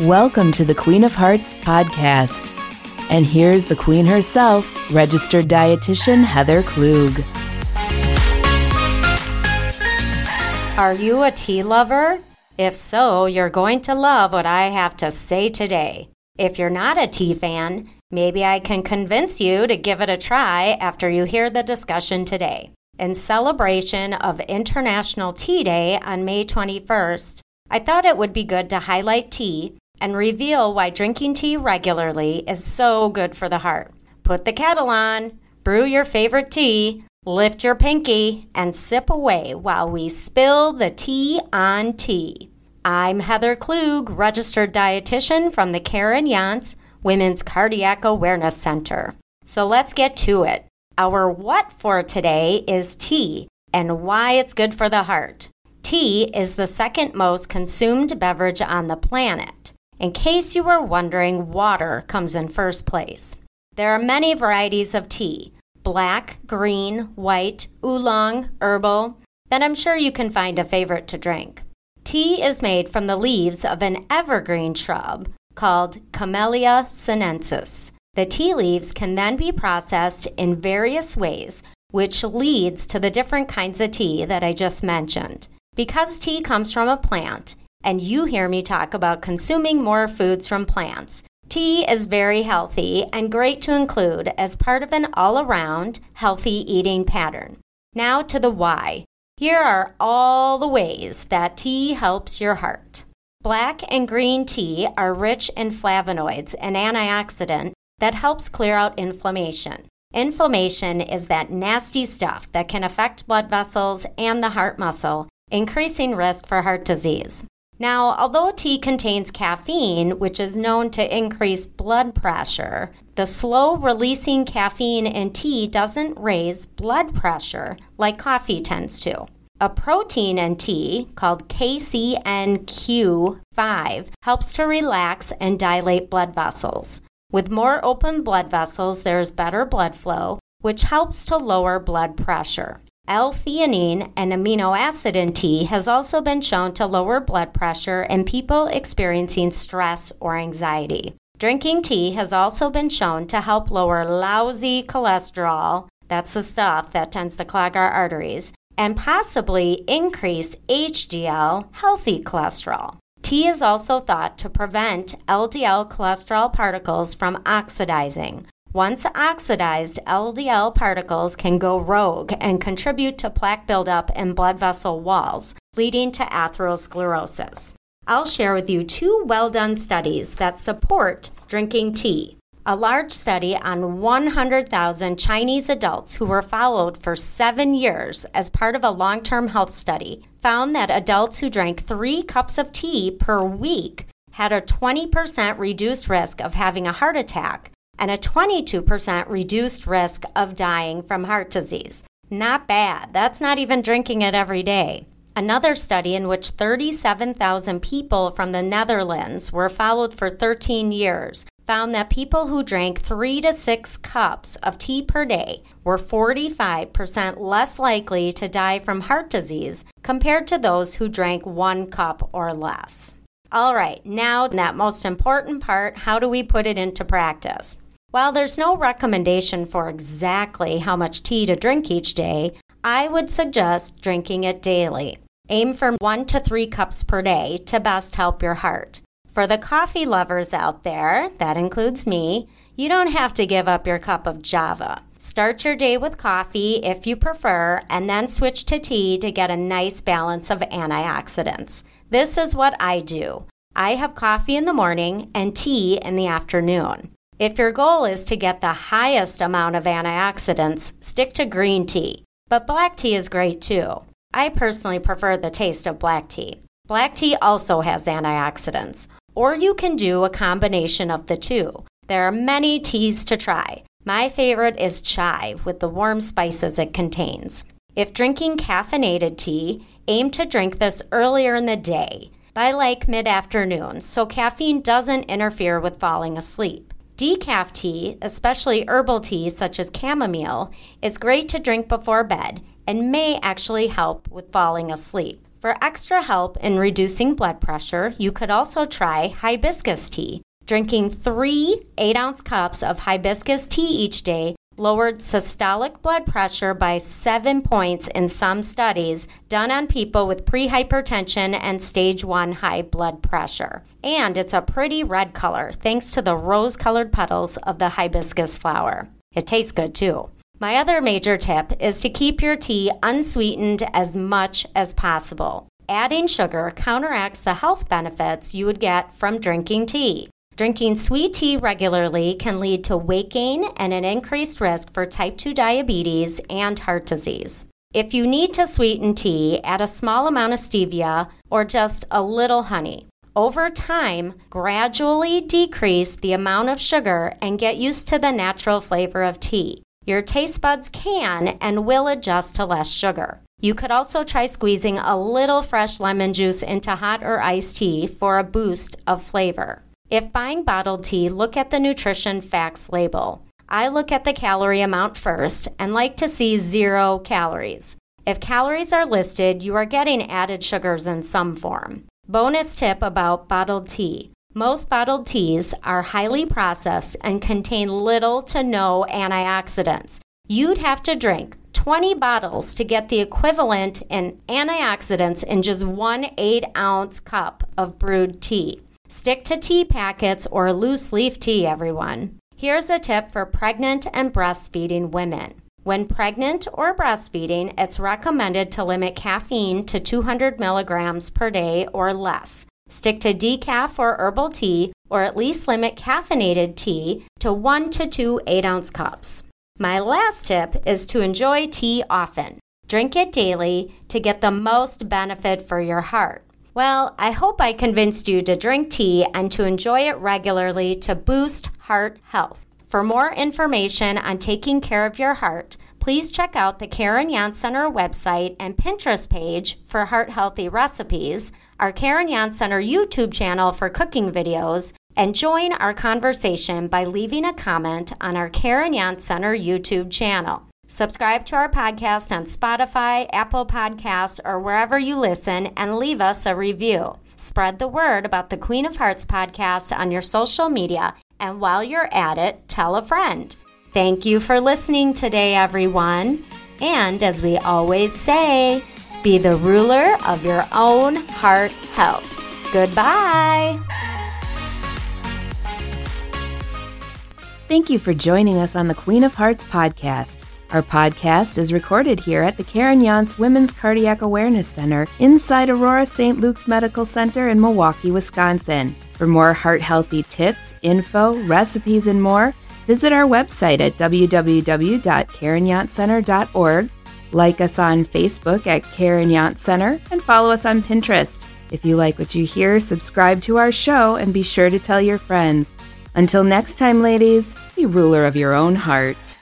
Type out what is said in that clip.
Welcome to the Queen of Hearts podcast. And here's the Queen herself, registered dietitian Heather Klug. Are you a tea lover? If so, you're going to love what I have to say today. If you're not a tea fan, maybe I can convince you to give it a try after you hear the discussion today. In celebration of International Tea Day on May 21st, I thought it would be good to highlight tea and reveal why drinking tea regularly is so good for the heart. Put the kettle on, brew your favorite tea, lift your pinky, and sip away while we spill the tea on tea. I'm Heather Klug, registered dietitian from the Karen Yontz Women's Cardiac Awareness Center. So let's get to it. Our what for today is tea and why it's good for the heart. Tea is the second most consumed beverage on the planet. In case you were wondering, water comes in first place. There are many varieties of tea black, green, white, oolong, herbal. Then I'm sure you can find a favorite to drink. Tea is made from the leaves of an evergreen shrub called Camellia sinensis. The tea leaves can then be processed in various ways, which leads to the different kinds of tea that I just mentioned. Because tea comes from a plant, and you hear me talk about consuming more foods from plants. Tea is very healthy and great to include as part of an all around healthy eating pattern. Now to the why. Here are all the ways that tea helps your heart. Black and green tea are rich in flavonoids, an antioxidant that helps clear out inflammation. Inflammation is that nasty stuff that can affect blood vessels and the heart muscle, increasing risk for heart disease. Now, although tea contains caffeine, which is known to increase blood pressure, the slow releasing caffeine in tea doesn't raise blood pressure like coffee tends to. A protein in tea called KCNQ5 helps to relax and dilate blood vessels. With more open blood vessels, there is better blood flow, which helps to lower blood pressure. L-theanine, an amino acid in tea, has also been shown to lower blood pressure in people experiencing stress or anxiety. Drinking tea has also been shown to help lower lousy cholesterol, that's the stuff that tends to clog our arteries, and possibly increase HDL, healthy cholesterol. Tea is also thought to prevent LDL cholesterol particles from oxidizing, once oxidized, LDL particles can go rogue and contribute to plaque buildup in blood vessel walls, leading to atherosclerosis. I'll share with you two well done studies that support drinking tea. A large study on 100,000 Chinese adults who were followed for seven years as part of a long term health study found that adults who drank three cups of tea per week had a 20% reduced risk of having a heart attack and a 22% reduced risk of dying from heart disease. Not bad. That's not even drinking it every day. Another study in which 37,000 people from the Netherlands were followed for 13 years found that people who drank three to six cups of tea per day were 45% less likely to die from heart disease compared to those who drank one cup or less. All right, now that most important part how do we put it into practice? While there's no recommendation for exactly how much tea to drink each day, I would suggest drinking it daily. Aim for one to three cups per day to best help your heart. For the coffee lovers out there, that includes me, you don't have to give up your cup of Java. Start your day with coffee if you prefer, and then switch to tea to get a nice balance of antioxidants. This is what I do. I have coffee in the morning and tea in the afternoon. If your goal is to get the highest amount of antioxidants, stick to green tea. But black tea is great too. I personally prefer the taste of black tea. Black tea also has antioxidants, or you can do a combination of the two. There are many teas to try. My favorite is chai with the warm spices it contains. If drinking caffeinated tea, aim to drink this earlier in the day, by like mid afternoon, so caffeine doesn't interfere with falling asleep. Decaf tea, especially herbal tea such as chamomile, is great to drink before bed and may actually help with falling asleep. For extra help in reducing blood pressure, you could also try hibiscus tea. Drinking three 8 ounce cups of hibiscus tea each day lowered systolic blood pressure by seven points in some studies done on people with prehypertension and stage 1 high blood pressure. And it's a pretty red color thanks to the rose colored petals of the hibiscus flower. It tastes good too. My other major tip is to keep your tea unsweetened as much as possible. Adding sugar counteracts the health benefits you would get from drinking tea. Drinking sweet tea regularly can lead to weight gain and an increased risk for type 2 diabetes and heart disease. If you need to sweeten tea, add a small amount of stevia or just a little honey. Over time, gradually decrease the amount of sugar and get used to the natural flavor of tea. Your taste buds can and will adjust to less sugar. You could also try squeezing a little fresh lemon juice into hot or iced tea for a boost of flavor. If buying bottled tea, look at the nutrition facts label. I look at the calorie amount first and like to see zero calories. If calories are listed, you are getting added sugars in some form. Bonus tip about bottled tea. Most bottled teas are highly processed and contain little to no antioxidants. You'd have to drink 20 bottles to get the equivalent in antioxidants in just one 8 ounce cup of brewed tea. Stick to tea packets or loose leaf tea, everyone. Here's a tip for pregnant and breastfeeding women. When pregnant or breastfeeding, it's recommended to limit caffeine to 200 milligrams per day or less. Stick to decaf or herbal tea, or at least limit caffeinated tea to 1 to 2 8 ounce cups. My last tip is to enjoy tea often. Drink it daily to get the most benefit for your heart. Well, I hope I convinced you to drink tea and to enjoy it regularly to boost heart health. For more information on taking care of your heart, please check out the Karen Yontz Center website and Pinterest page for heart healthy recipes, our Karen Yontz Center YouTube channel for cooking videos, and join our conversation by leaving a comment on our Karen Yontz Center YouTube channel. Subscribe to our podcast on Spotify, Apple Podcasts, or wherever you listen and leave us a review. Spread the word about the Queen of Hearts podcast on your social media, and while you're at it, tell a friend. Thank you for listening today, everyone. And as we always say, be the ruler of your own heart health. Goodbye. Thank you for joining us on the Queen of Hearts podcast. Our podcast is recorded here at the Karen Yontz Women's Cardiac Awareness Center inside Aurora St. Luke's Medical Center in Milwaukee, Wisconsin. For more heart healthy tips, info, recipes, and more, visit our website at www.karenyontzcenter.org. Like us on Facebook at Karen Yontz Center and follow us on Pinterest. If you like what you hear, subscribe to our show and be sure to tell your friends. Until next time, ladies, be ruler of your own heart.